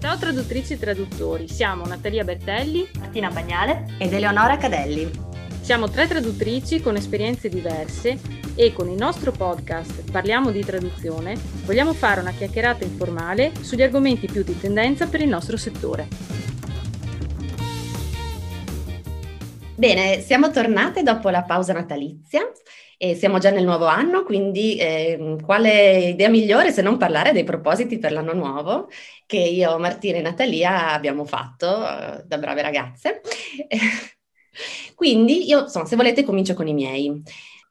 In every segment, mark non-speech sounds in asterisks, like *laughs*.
Ciao traduttrici e traduttori, siamo Natalia Bertelli, Martina Bagnale ed Eleonora Cadelli. Siamo tre traduttrici con esperienze diverse e con il nostro podcast Parliamo di traduzione vogliamo fare una chiacchierata informale sugli argomenti più di tendenza per il nostro settore. Bene, siamo tornate dopo la pausa natalizia e siamo già nel nuovo anno, quindi eh, quale idea migliore se non parlare dei propositi per l'anno nuovo che io, Martina e Natalia abbiamo fatto eh, da brave ragazze. *laughs* quindi io, insomma, se volete comincio con i miei.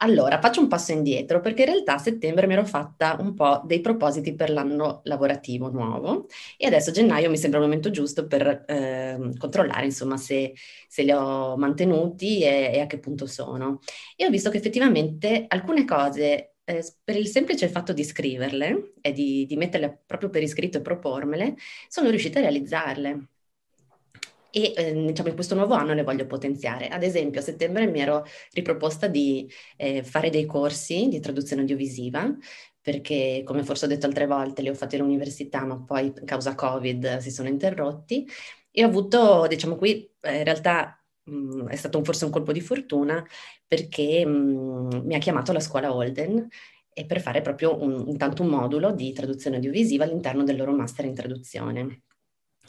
Allora, faccio un passo indietro perché in realtà a settembre mi ero fatta un po' dei propositi per l'anno lavorativo nuovo e adesso gennaio mi sembra il momento giusto per eh, controllare insomma se, se, li ho mantenuti e, e, a che punto sono. E ho visto che effettivamente alcune cose eh, per il semplice fatto di scriverle e di, di metterle proprio per iscritto e propormele, sono riuscita a realizzarle e eh, diciamo in questo nuovo anno le voglio potenziare. Ad esempio a settembre mi ero riproposta di eh, fare dei corsi di traduzione audiovisiva perché come forse ho detto altre volte li ho fatti all'università ma poi a causa Covid si sono interrotti e ho avuto diciamo qui eh, in realtà mh, mm, è stato un, forse un colpo di fortuna perché mh, mm, mi ha chiamato la scuola Holden per fare proprio un, intanto un modulo di traduzione audiovisiva all'interno del loro master in traduzione.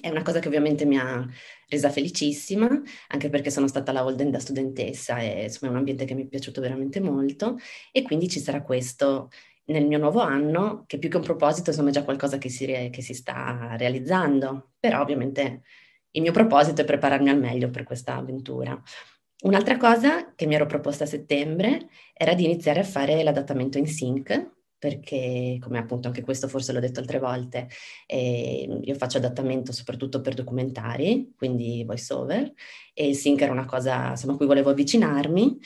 È una cosa che ovviamente mi ha resa felicissima, anche perché sono stata la Holden da studentessa e insomma è un ambiente che mi è piaciuto veramente molto e quindi ci sarà questo nel mio nuovo anno, che più che un proposito insomma è già qualcosa che si, re- che si sta realizzando, però ovviamente il mio proposito è prepararmi al meglio per questa avventura. Un'altra cosa che mi ero proposta a settembre era di iniziare a fare l'adattamento in sync, perché come appunto anche questo forse l'ho detto altre volte, eh, io faccio adattamento soprattutto per documentari, quindi voice over, e il sync era una cosa insomma, a cui volevo avvicinarmi.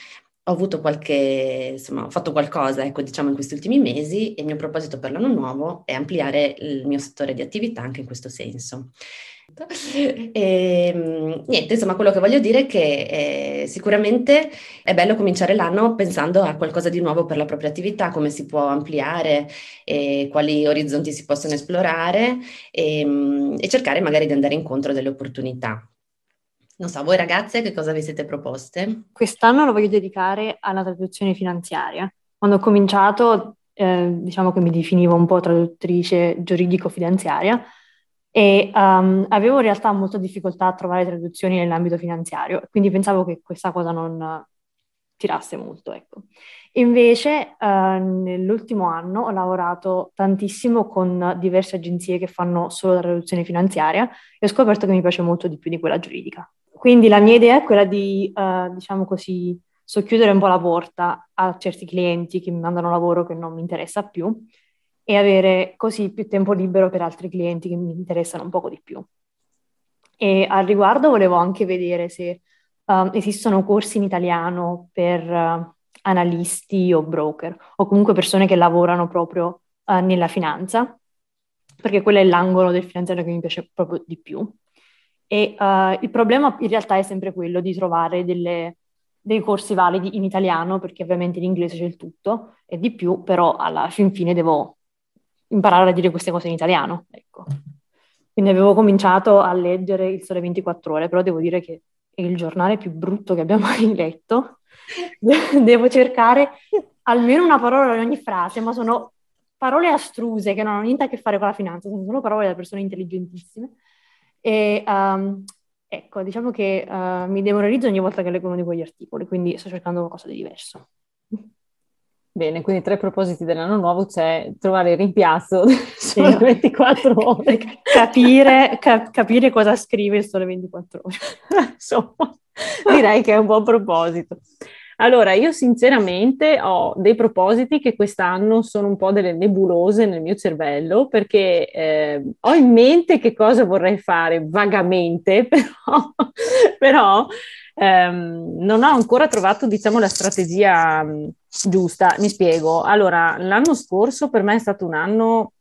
Ho avuto qualche, insomma, ho fatto qualcosa, ecco, diciamo, in questi ultimi mesi e il mio proposito per l'anno nuovo è ampliare il mio settore di attività anche in questo senso. E, ehm, niente, insomma, quello che voglio dire è che eh, sicuramente è bello cominciare l'anno pensando a qualcosa di nuovo per la propria attività, come si può ampliare, eh, quali orizzonti si possono esplorare e, ehm, e cercare magari di andare incontro delle opportunità. Non so, voi ragazze che cosa vi siete proposte? Quest'anno lo voglio dedicare alla traduzione finanziaria. Quando ho cominciato, eh, diciamo che mi definivo un po' traduttrice giuridico-finanziaria, e um, avevo in realtà molta difficoltà a trovare traduzioni nell'ambito finanziario, quindi pensavo che questa cosa non tirasse molto, ecco. Invece uh, nell'ultimo anno ho lavorato tantissimo con diverse agenzie che fanno solo traduzione finanziaria e ho scoperto che mi piace molto di più di quella giuridica. Quindi la mia idea è quella di, uh, diciamo così, socchiudere un po' la porta a certi clienti che mi mandano lavoro che non mi interessa più e avere così più tempo libero per altri clienti che mi interessano un poco di più. E al riguardo volevo anche vedere se uh, esistono corsi in italiano per uh, analisti o broker o comunque persone che lavorano proprio uh, nella finanza, perché quello è l'angolo del finanziario che mi piace proprio di più. E il problema in realtà è sempre quello di trovare delle, dei corsi validi in italiano, perché ovviamente in inglese c'è il tutto e di più, però alla fin fine devo imparare a dire queste cose in italiano. Ecco. Quindi avevo cominciato a leggere Il Sole 24 Ore, però devo dire che è il giornale più brutto che abbia *laughs* mai letto. devo cercare almeno una parola in ogni frase, ma sono parole astruse che non hanno niente a che fare con la finanza, sono solo parole da persone intelligentissime. E um, ecco, diciamo che uh, mi demoralizzo ogni volta che leggo uno di quegli articoli, quindi sto cercando qualcosa di diverso. Bene, quindi tre propositi dell'anno nuovo c'è trovare il rimpiazzo sole *laughs* sì. 24 *laughs* ore. Capire, cap- capire cosa scrive il sole 24 ore. *laughs* Insomma, direi che è un buon proposito. Allora, io sinceramente ho dei propositi che quest'anno sono un po' delle nebulose nel mio cervello perché eh, ho in mente che cosa vorrei fare vagamente, *laughs* però, però ehm, non ho ancora trovato, diciamo, la strategia mh, giusta. Mi spiego. Allora, l'anno scorso per me è stato un anno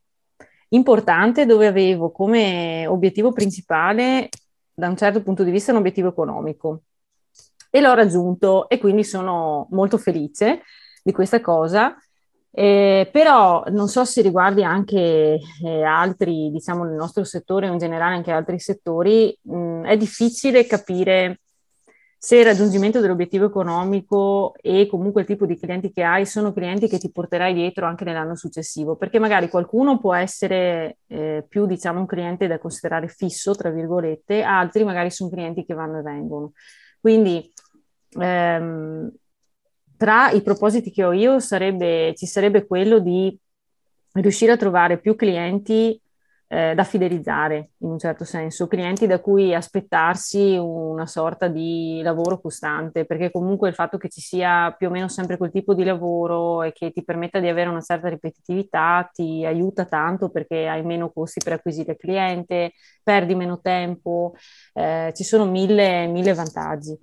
importante dove avevo come obiettivo principale, da un certo punto di vista, un obiettivo economico. E l'ho raggiunto e quindi sono molto felice di questa cosa Eh, però non so se riguardi anche eh, altri, diciamo nel nostro settore o in generale anche altri settori, mh, è difficile capire se il raggiungimento dell'obiettivo economico e comunque il tipo di clienti che hai sono clienti che ti porterai dietro anche nell'anno successivo, perché magari qualcuno può essere eh, più, diciamo, un cliente da considerare fisso, tra virgolette, altri magari sono clienti che vanno e vengono. Quindi ehm, tra i propositi che ho io sarebbe, ci sarebbe quello di riuscire a trovare più clienti eh, da fidelizzare in un certo senso, clienti da cui aspettarsi una sorta di lavoro costante, perché comunque il fatto che ci sia più o meno sempre quel tipo di lavoro e che ti permetta di avere una certa ripetitività ti aiuta tanto perché hai meno costi per acquisire cliente, perdi meno tempo, eh, ci sono mille, mille vantaggi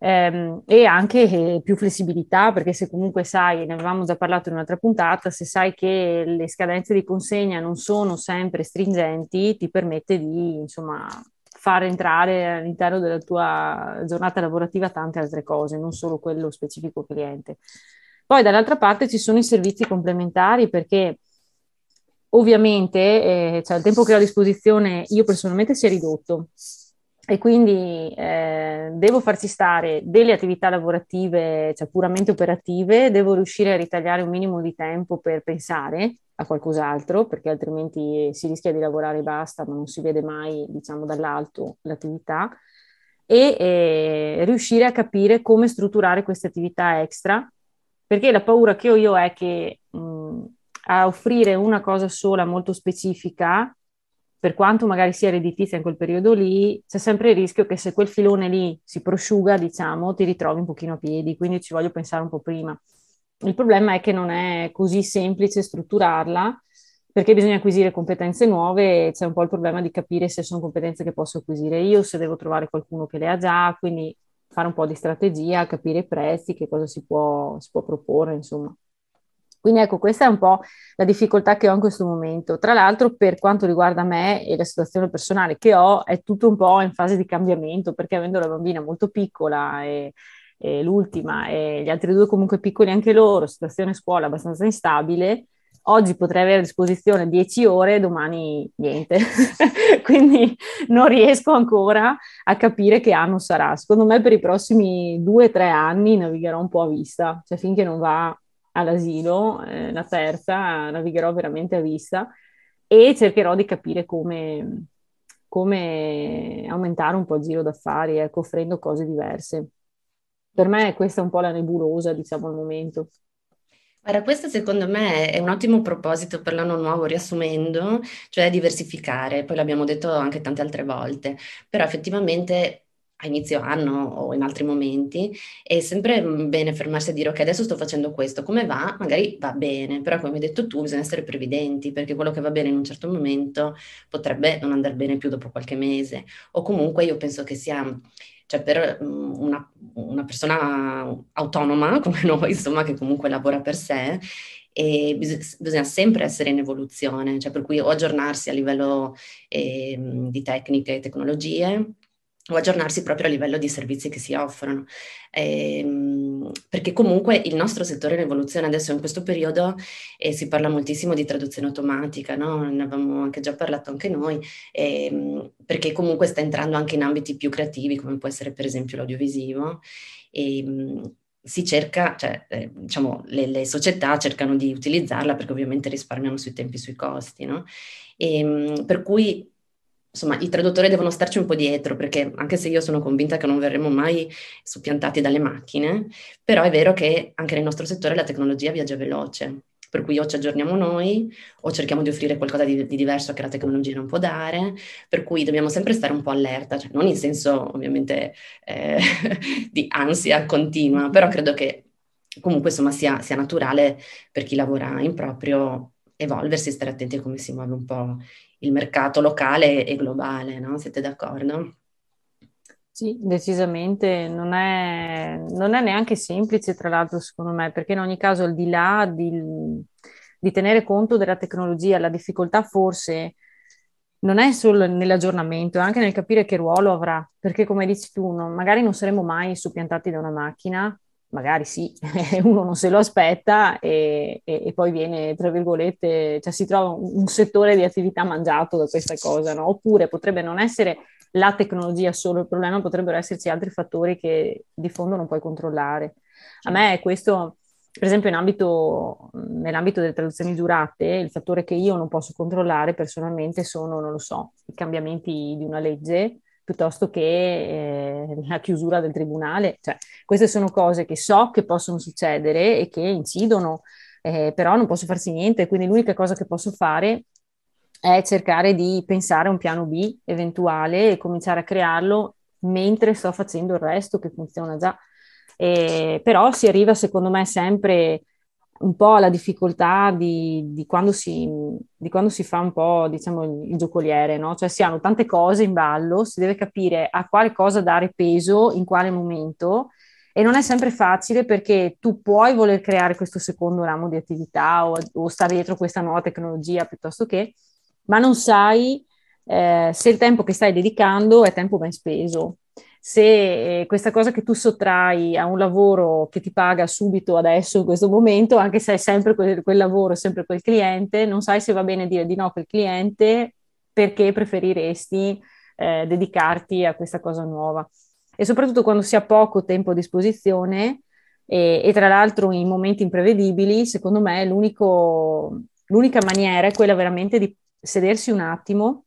ehm, e anche eh, più flessibilità, perché se comunque sai, ne avevamo già parlato in un'altra puntata, se sai che le scadenze di consegna non sono sempre stringenti, ti permette di, insomma, far entrare all'interno della tua giornata lavorativa tante altre cose, non solo quello specifico cliente. Poi dall'altra parte ci sono i servizi complementari perché ovviamente eh, cioè, il tempo che ho a disposizione io personalmente si è ridotto e quindi eh, devo farci stare delle attività lavorative, cioè puramente operative, devo riuscire a ritagliare un minimo di tempo per pensare a qualcos'altro, perché altrimenti si rischia di lavorare e basta, ma non si vede mai, diciamo, dall'alto l'attività, e eh, riuscire a capire come strutturare queste attività extra, perché la paura che ho io è che mh, a offrire una cosa sola molto specifica per quanto magari sia redditizia in quel periodo lì, c'è sempre il rischio che se quel filone lì si prosciuga, diciamo, ti ritrovi un pochino a piedi, quindi ci voglio pensare un po' prima. Il problema è che non è così semplice strutturarla, perché bisogna acquisire competenze nuove e c'è un po' il problema di capire se sono competenze che posso acquisire io, se devo trovare qualcuno che le ha già, quindi fare un po' di strategia, capire i prezzi, che cosa si può, si può proporre, insomma. Quindi ecco, questa è un po' la difficoltà che ho in questo momento. Tra l'altro, per quanto riguarda me e la situazione personale che ho, è tutto un po' in fase di cambiamento, perché avendo la bambina molto piccola e, e l'ultima e gli altri due comunque piccoli anche loro, situazione scuola abbastanza instabile, oggi potrei avere a disposizione 10 ore, domani niente. *laughs* Quindi non riesco ancora a capire che anno sarà. Secondo me per i prossimi due o tre anni navigherò un po' a vista, cioè finché non va all'asilo, eh, la terza, navigherò veramente a vista e cercherò di capire come, come aumentare un po' il giro d'affari, ecco, offrendo cose diverse. Per me questa è un po' la nebulosa, diciamo, al momento. Guarda, questo secondo me è un ottimo proposito per l'anno nuovo, riassumendo, cioè diversificare, poi l'abbiamo detto anche tante altre volte, però effettivamente a inizio anno o in altri momenti, è sempre mm, bene fermarsi a dire ok, adesso sto facendo questo, come va? Magari va bene, però come hai detto tu bisogna essere previdenti perché quello che va bene in un certo momento potrebbe non andare bene più dopo qualche mese o comunque io penso che sia cioè per mm, una, una, persona autonoma *laughs* come noi, insomma, che comunque lavora per sé, e bis- bisogna sempre essere in evoluzione, cioè per cui o aggiornarsi a livello eh, di tecniche e tecnologie, o aggiornarsi proprio a livello di servizi che si offrono. Ehm, perché comunque il nostro settore in evoluzione adesso in questo periodo eh, si parla moltissimo di traduzione automatica, no? ne avevamo anche già parlato anche noi, ehm, perché comunque sta entrando anche in ambiti più creativi come può essere per esempio l'audiovisivo. E, ehm, si cerca, cioè, eh, diciamo, le, le, società cercano di utilizzarla perché ovviamente risparmiano sui tempi e sui costi, no? E, ehm, per cui insomma, i traduttori devono starci un po' dietro, perché anche se io sono convinta che non verremo mai soppiantati dalle macchine, però è vero che anche nel nostro settore la tecnologia viaggia veloce. Per cui o ci aggiorniamo noi o cerchiamo di offrire qualcosa di, di diverso che la tecnologia non può dare, per cui dobbiamo sempre stare un po' allerta, cioè non in senso ovviamente eh, *laughs* di ansia continua, però credo che comunque insomma sia, sia naturale per chi lavora in proprio evolversi e stare attenti a come si muove un po' il mercato locale e globale, no? Siete d'accordo? Sì, decisamente, non è, non è, neanche semplice, tra l'altro, secondo me, perché in ogni caso, al di là di, di tenere conto della tecnologia, la difficoltà forse non è solo nell'aggiornamento, è anche nel capire che ruolo avrà, perché come dici tu, no, magari non saremo mai soppiantati da una macchina, magari sì, *laughs* uno non se lo aspetta e, e, e, poi viene, tra virgolette, cioè si trova un, un, settore di attività mangiato da questa cosa, no? Oppure potrebbe non essere la tecnologia solo il problema, potrebbero esserci altri fattori che di fondo non puoi controllare. A me questo, per esempio, ambito, nell'ambito delle traduzioni giurate, il fattore che io non posso controllare personalmente sono, non lo so, i cambiamenti di una legge piuttosto che eh, la chiusura del tribunale. Cioè, queste sono cose che so che possono succedere e che incidono, eh, però non posso farsi niente, quindi l'unica cosa che posso fare è cercare di pensare a un piano B eventuale e cominciare a crearlo mentre sto facendo il resto che funziona già. Eh, però si arriva secondo me sempre un po' alla difficoltà di, di, quando si, di, quando si, fa un po', diciamo, il giocoliere, no? Cioè si hanno tante cose in ballo, si deve capire a quale cosa dare peso, in quale momento, e non è sempre facile perché tu puoi voler creare questo secondo ramo di attività o, o stare dietro questa nuova tecnologia piuttosto che, ma non sai eh, se il tempo che stai dedicando è tempo ben speso se eh, questa cosa che tu sottrai a un lavoro che ti paga subito adesso, in questo momento, anche se è sempre quel, quel lavoro, sempre quel cliente, non sai se va bene dire di no a quel cliente perché preferiresti eh, dedicarti a questa cosa nuova. E soprattutto quando si ha poco tempo a disposizione e, e tra l'altro in momenti imprevedibili, secondo me l'unica maniera è quella veramente di sedersi un attimo,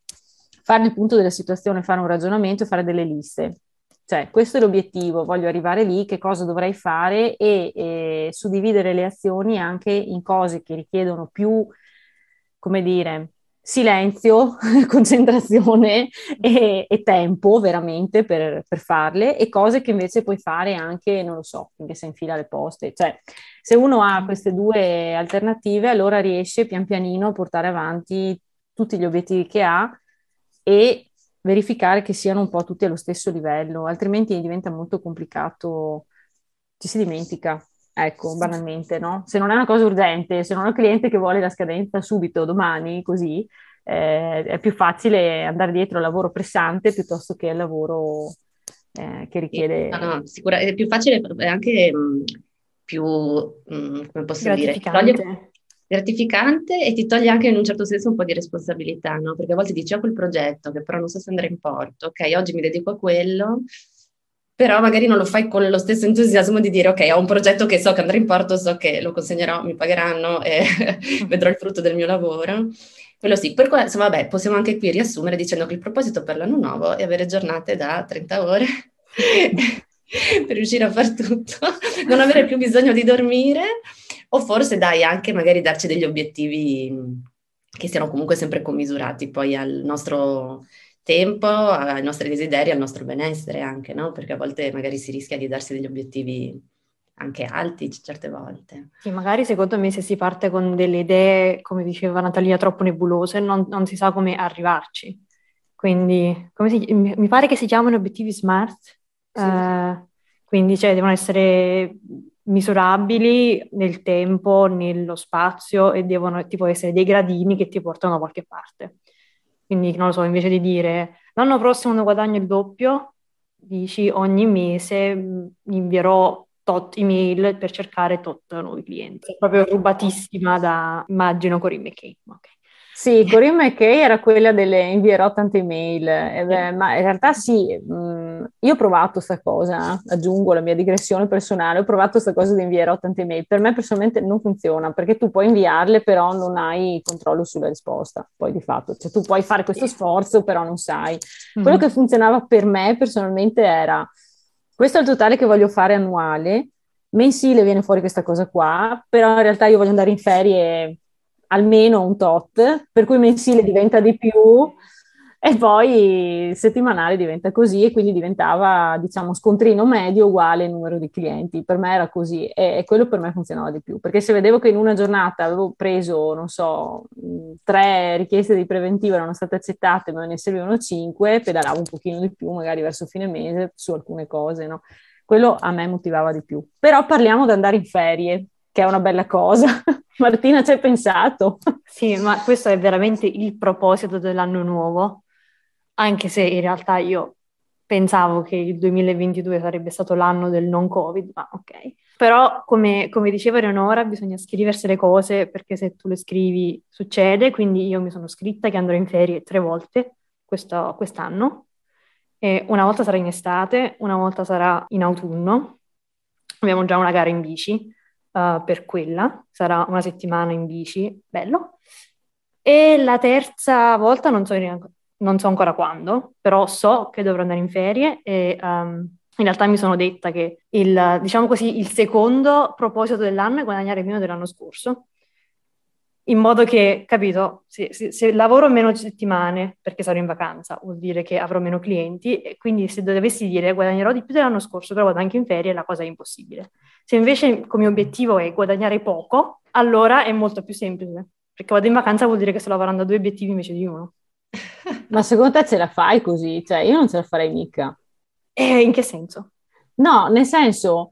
fare il punto della situazione, fare un ragionamento fare delle liste. Cioè, questo è l'obiettivo, voglio arrivare lì, che cosa dovrei fare e, e suddividere le azioni anche in cose che richiedono più, come dire, silenzio, *laughs* concentrazione e, e, tempo veramente per, per, farle e cose che invece puoi fare anche, non lo so, finché sei in fila alle poste. Cioè, se uno ha queste due alternative, allora riesce pian pianino a portare avanti tutti gli obiettivi che ha e verificare che siano un po' tutti allo stesso livello, altrimenti diventa molto complicato, ci si dimentica. Ecco, banalmente, no? Se non è una cosa urgente, se non ho un cliente che vuole la scadenza subito, domani, così, eh, è più facile andare dietro al lavoro pressante piuttosto che al lavoro eh, che richiede... No, no, sicuramente è più facile, è anche mm, più, mh, mm, come posso dire, gratificante e ti toglie anche in un certo senso un po' di responsabilità, no? Perché a volte dici ho quel progetto che però non so se andrà in porto, ok, oggi mi dedico a quello, però magari non lo fai con lo stesso entusiasmo di dire ok, ho un progetto che so che andrà in porto, so che lo consegnerò, mi pagheranno e *laughs* vedrò il frutto del mio lavoro. Quello sì, per questo, vabbè, possiamo anche qui riassumere dicendo che il proposito per l'anno nuovo è avere giornate da 30 ore *laughs* per riuscire a fare tutto, non avere più bisogno di dormire o forse dai anche magari darci degli obiettivi che siano comunque sempre commisurati poi al nostro tempo, ai nostri desideri, al nostro benessere anche, no? Perché a volte magari si rischia di darsi degli obiettivi anche alti certe volte. Sì, magari secondo me se si parte con delle idee, come diceva Natalia, troppo nebulose, non, non si sa come arrivarci. Quindi, come si, mi pare che si chiamano obiettivi SMART, sì. eh, quindi cioè, devono essere misurabili nel tempo, nello spazio e devono tipo essere dei gradini che ti portano da qualche parte. Quindi, non lo so, invece di dire l'anno prossimo guadagno il doppio, dici ogni mese invierò tot email per cercare tot nuovi clienti. È proprio rubatissima da, immagino, Corinne McKay. Okay. Sì, Corinne McKay era quella delle invierò tante email, eh, beh, ma in realtà sì, mh, io ho provato questa cosa, aggiungo la mia digressione personale, ho provato questa cosa di invierò tante email, per me personalmente non funziona, perché tu puoi inviarle però non hai controllo sulla risposta, poi di fatto, cioè tu puoi fare questo sforzo però non sai. Quello mm-hmm. che funzionava per me personalmente era, questo è il totale che voglio fare annuale, mensile viene fuori questa cosa qua, però in realtà io voglio andare in ferie almeno un tot, per cui mensile diventa di più e poi settimanale diventa così e quindi diventava, diciamo, scontrino medio uguale numero di clienti. Per me era così e, e quello per me funzionava di più, perché se vedevo che in una giornata avevo preso, non so, tre richieste di preventivo erano state accettate, ma ne servivano cinque, pedalavo un pochino di più, magari verso fine mese, su alcune cose, no? Quello a me motivava di più. Però parliamo di andare in ferie, che è una bella cosa. *laughs* Martina, ci hai pensato? Sì, ma questo è veramente il proposito dell'anno nuovo, anche se in realtà io pensavo che il 2022 sarebbe stato l'anno del non Covid, ma ok. Però, come, come diceva Eleonora, bisogna scriversi le cose perché se tu le scrivi succede, quindi io mi sono scritta che andrò in ferie tre volte questo, quest'anno. E una volta sarà in estate, una volta sarà in autunno. Abbiamo già una gara in bici uh, per quella, sarà una settimana in bici, bello. E la terza volta non so, non so ancora quando, però so che dovrò andare in ferie e um, in realtà mi sono detta che il, diciamo così, il secondo proposito dell'anno è guadagnare meno dell'anno scorso, in modo che, capito, se, se, se, lavoro meno settimane perché sarò in vacanza, vuol dire che avrò meno clienti e quindi se dovessi dire guadagnerò di più dell'anno scorso, però vado anche in ferie, la cosa è impossibile. Se invece come obiettivo è guadagnare poco, allora è molto più semplice, perché vado in vacanza vuol dire che sto lavorando a due obiettivi invece di uno. Ma secondo te ce la fai così? Cioè, io non ce la farei mica. Eh, in che senso? No, nel senso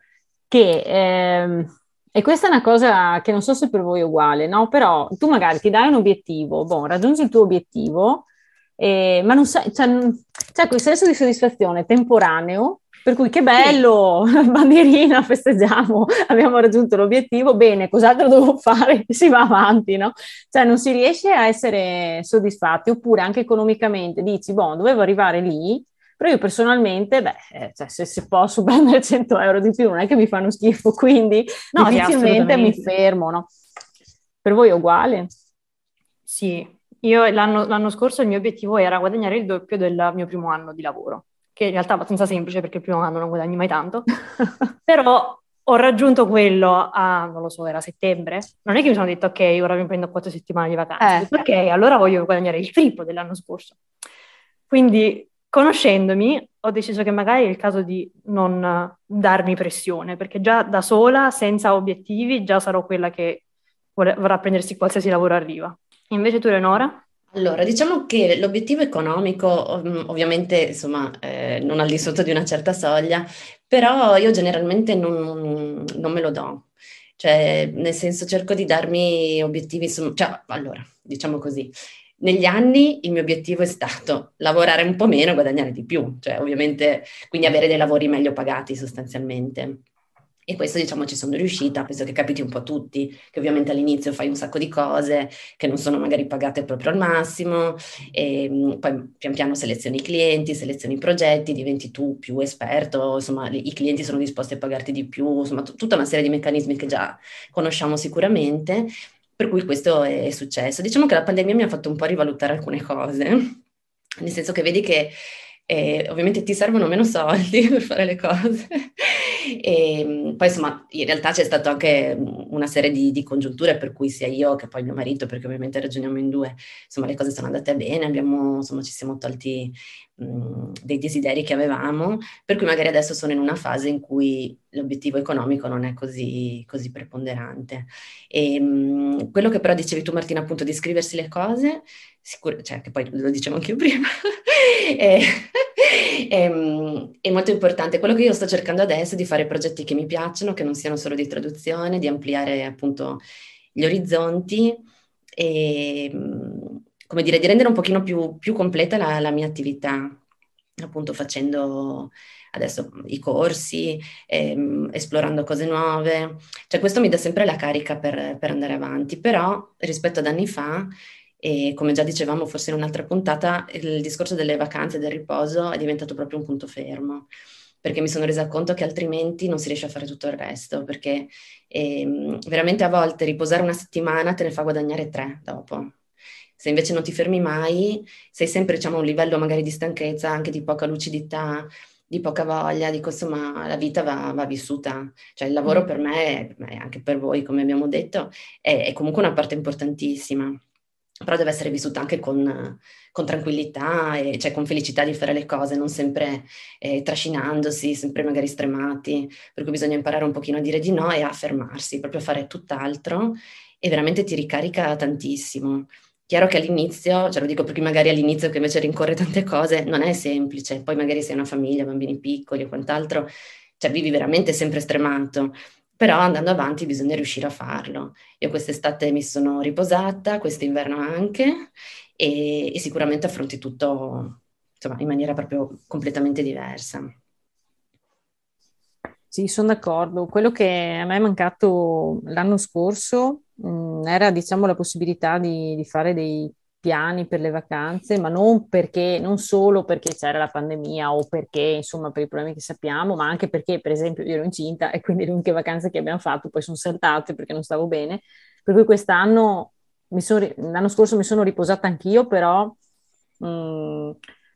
che, ehm, e questa è una cosa che non so se per voi è uguale, no? Però tu magari ti dai un obiettivo, boh, raggiungi il tuo obiettivo, eh, ma non sai, cioè, c'è quel senso di soddisfazione temporaneo per cui che bello, *laughs* sì. bandierina, festeggiamo, *laughs* abbiamo raggiunto l'obiettivo, bene, cos'altro devo fare? *laughs* Si va avanti, no? Cioè non si riesce a essere soddisfatti, oppure anche economicamente dici, boh, dovevo arrivare lì, però io personalmente, beh, eh, cioè, se, se, posso prendere 100 euro di più non è che mi fanno schifo, quindi no, difficilmente mi fermo, no? Per voi è uguale? Sì, io l'anno, l'anno scorso il mio obiettivo era guadagnare il doppio del mio primo anno di lavoro, che in realtà è abbastanza semplice perché il primo anno non guadagni mai tanto, *laughs* però ho raggiunto quello a, non lo so, era settembre. Non è che mi sono detto, ok, ora mi prendo quattro settimane di vacanza. Eh. Ok, allora voglio guadagnare il triplo dell'anno scorso. Quindi conoscendomi, ho deciso che magari è il caso di non darmi pressione, perché già da sola, senza obiettivi, già sarò quella che vorrà prendersi qualsiasi lavoro arriva. Invece tu, Eleonora? Allora, diciamo che l'obiettivo economico, ovviamente, insomma, eh, non al di sotto di una certa soglia, però io generalmente non, non me lo do. Cioè, nel senso, cerco di darmi obiettivi, insomma, cioè, allora, diciamo così, negli anni il mio obiettivo è stato lavorare un po' meno e guadagnare di più, cioè ovviamente quindi avere dei lavori meglio pagati sostanzialmente. E questo diciamo ci sono riuscita, penso che capiti un po' a tutti, che ovviamente all'inizio fai un sacco di cose che non sono magari pagate proprio al massimo, e mm, poi pian piano selezioni i clienti, selezioni i progetti, diventi tu più esperto, insomma i clienti sono disposti a pagarti di più, insomma t- tutta una serie di meccanismi che già conosciamo sicuramente per cui questo è successo. Diciamo che la pandemia mi ha fatto un po' rivalutare alcune cose, nel senso che vedi che eh, ovviamente ti servono meno soldi *laughs* per fare le cose. e poi insomma, in realtà c'è stata anche una serie di, di, congiunture per cui sia io che poi mio marito, perché ovviamente ragioniamo in due, insomma le cose sono andate bene, abbiamo, insomma ci siamo tolti dei desideri che avevamo, per cui magari adesso sono in una fase in cui l'obiettivo economico non è così, così preponderante. E, mh, quello che però dicevi tu Martina appunto di scriversi le cose, sicur- cioè che poi lo dicevo anche io *laughs* prima, è, *laughs* è, è, molto importante. Quello che io sto cercando adesso è di fare progetti che mi piacciono, che non siano solo di traduzione, di ampliare appunto gli orizzonti e come dire, di rendere un pochino più, più completa la, la, mia attività, appunto facendo adesso i corsi, ehm, esplorando cose nuove. Cioè questo mi dà sempre la carica per, per andare avanti, però rispetto ad anni fa, e come già dicevamo forse in un'altra puntata, il discorso delle vacanze e del riposo è diventato proprio un punto fermo perché mi sono resa conto che altrimenti non si riesce a fare tutto il resto, perché ehm, veramente a volte riposare una settimana te ne fa guadagnare tre dopo. Se invece non ti fermi mai, sei sempre diciamo, a un livello magari di stanchezza, anche di poca lucidità, di poca voglia, dico insomma la vita va, va vissuta, cioè il lavoro mm. per me, e anche per voi come abbiamo detto, è, è, comunque una parte importantissima, però deve essere vissuta anche con, con tranquillità e cioè con felicità di fare le cose, non sempre eh, trascinandosi, sempre magari stremati, per cui bisogna imparare un pochino a dire di no e a fermarsi, proprio a fare tutt'altro e veramente ti ricarica tantissimo. Chiaro che all'inizio, cioè lo dico perché magari all'inizio che invece rincorre tante cose, non è semplice, poi magari sei una famiglia, bambini piccoli o quant'altro, cioè vivi veramente sempre stremato, però andando avanti bisogna riuscire a farlo. Io quest'estate mi sono riposata, quest'inverno anche, e, e sicuramente affronti tutto insomma, in maniera proprio completamente diversa. Sì, sono d'accordo. Quello che a me è mancato l'anno scorso mh, mm, era, diciamo, la possibilità di, di fare dei piani per le vacanze, ma non perché, non solo perché c'era la pandemia o perché, insomma, per i problemi che sappiamo, ma anche perché, per esempio, io ero incinta e quindi le uniche vacanze che abbiamo fatto poi sono saltate perché non stavo bene. Per cui quest'anno, sono, l'anno scorso mi sono riposata anch'io, però mh, mm,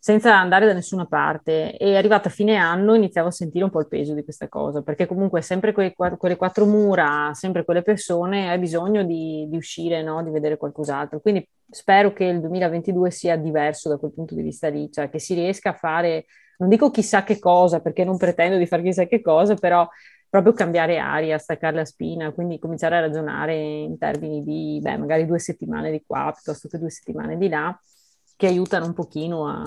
senza andare da nessuna parte. E arrivata a fine anno iniziavo a sentire un po' il peso di questa cosa, perché comunque sempre quei, quelle quattro mura, sempre quelle persone, hai bisogno di, di uscire, no? di vedere qualcos'altro. Quindi spero che il 2022 sia diverso da quel punto di vista lì, cioè che si riesca a fare, non dico chissà che cosa, perché non pretendo di fare chissà che cosa, però proprio cambiare aria, staccare la spina, quindi cominciare a ragionare in termini di, beh, magari due settimane di qua piuttosto che due settimane di là che aiutano un pochino a,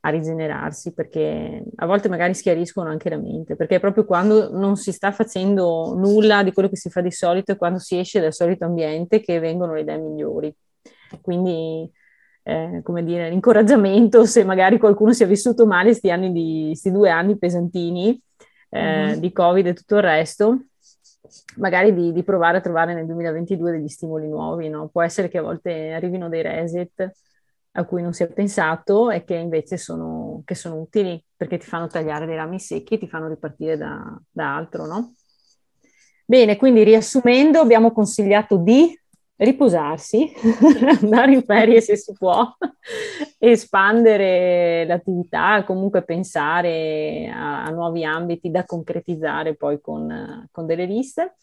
a rigenerarsi, perché a volte magari schiariscono anche la mente, perché è proprio quando non si sta facendo nulla di quello che si fa di solito e quando si esce dal solito ambiente che vengono le idee migliori. Quindi, eh, come dire, l'incoraggiamento, se magari qualcuno si è vissuto male questi anni di, questi due anni pesantini eh, mm-hmm. di Covid e tutto il resto, magari di, di, provare a trovare nel 2022 degli stimoli nuovi, no? Può essere che a volte arrivino dei reset a cui non si è pensato e che invece sono, che sono utili perché ti fanno tagliare dei rami secchi e ti fanno ripartire da, da altro, no? Bene, quindi riassumendo, abbiamo consigliato di riposarsi, *laughs* andare in ferie se si può, espandere l'attività, comunque pensare a, a, nuovi ambiti da concretizzare poi con, con delle liste.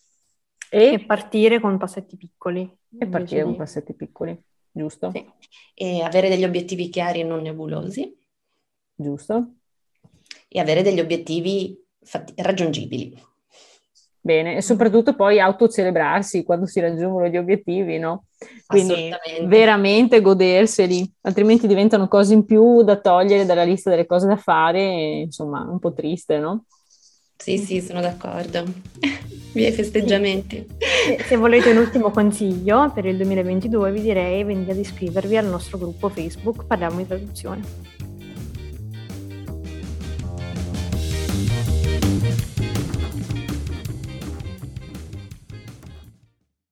E, e, partire con passetti piccoli. E partire con passetti piccoli giusto? Sì. E avere degli obiettivi chiari e non nebulosi. Giusto. E avere degli obiettivi fatti- raggiungibili. Bene, e soprattutto poi autocelebrarsi quando si raggiungono gli obiettivi, no? Quindi veramente goderseli, altrimenti diventano cose in più da togliere dalla lista delle cose da fare, insomma, un po' triste, no? Sì, sì, sono d'accordo. *laughs* Miei festeggiamenti. Sì. Se volete un ultimo consiglio per il 2022 vi direi venite ad iscrivervi al nostro gruppo Facebook Parliamo di traduzione.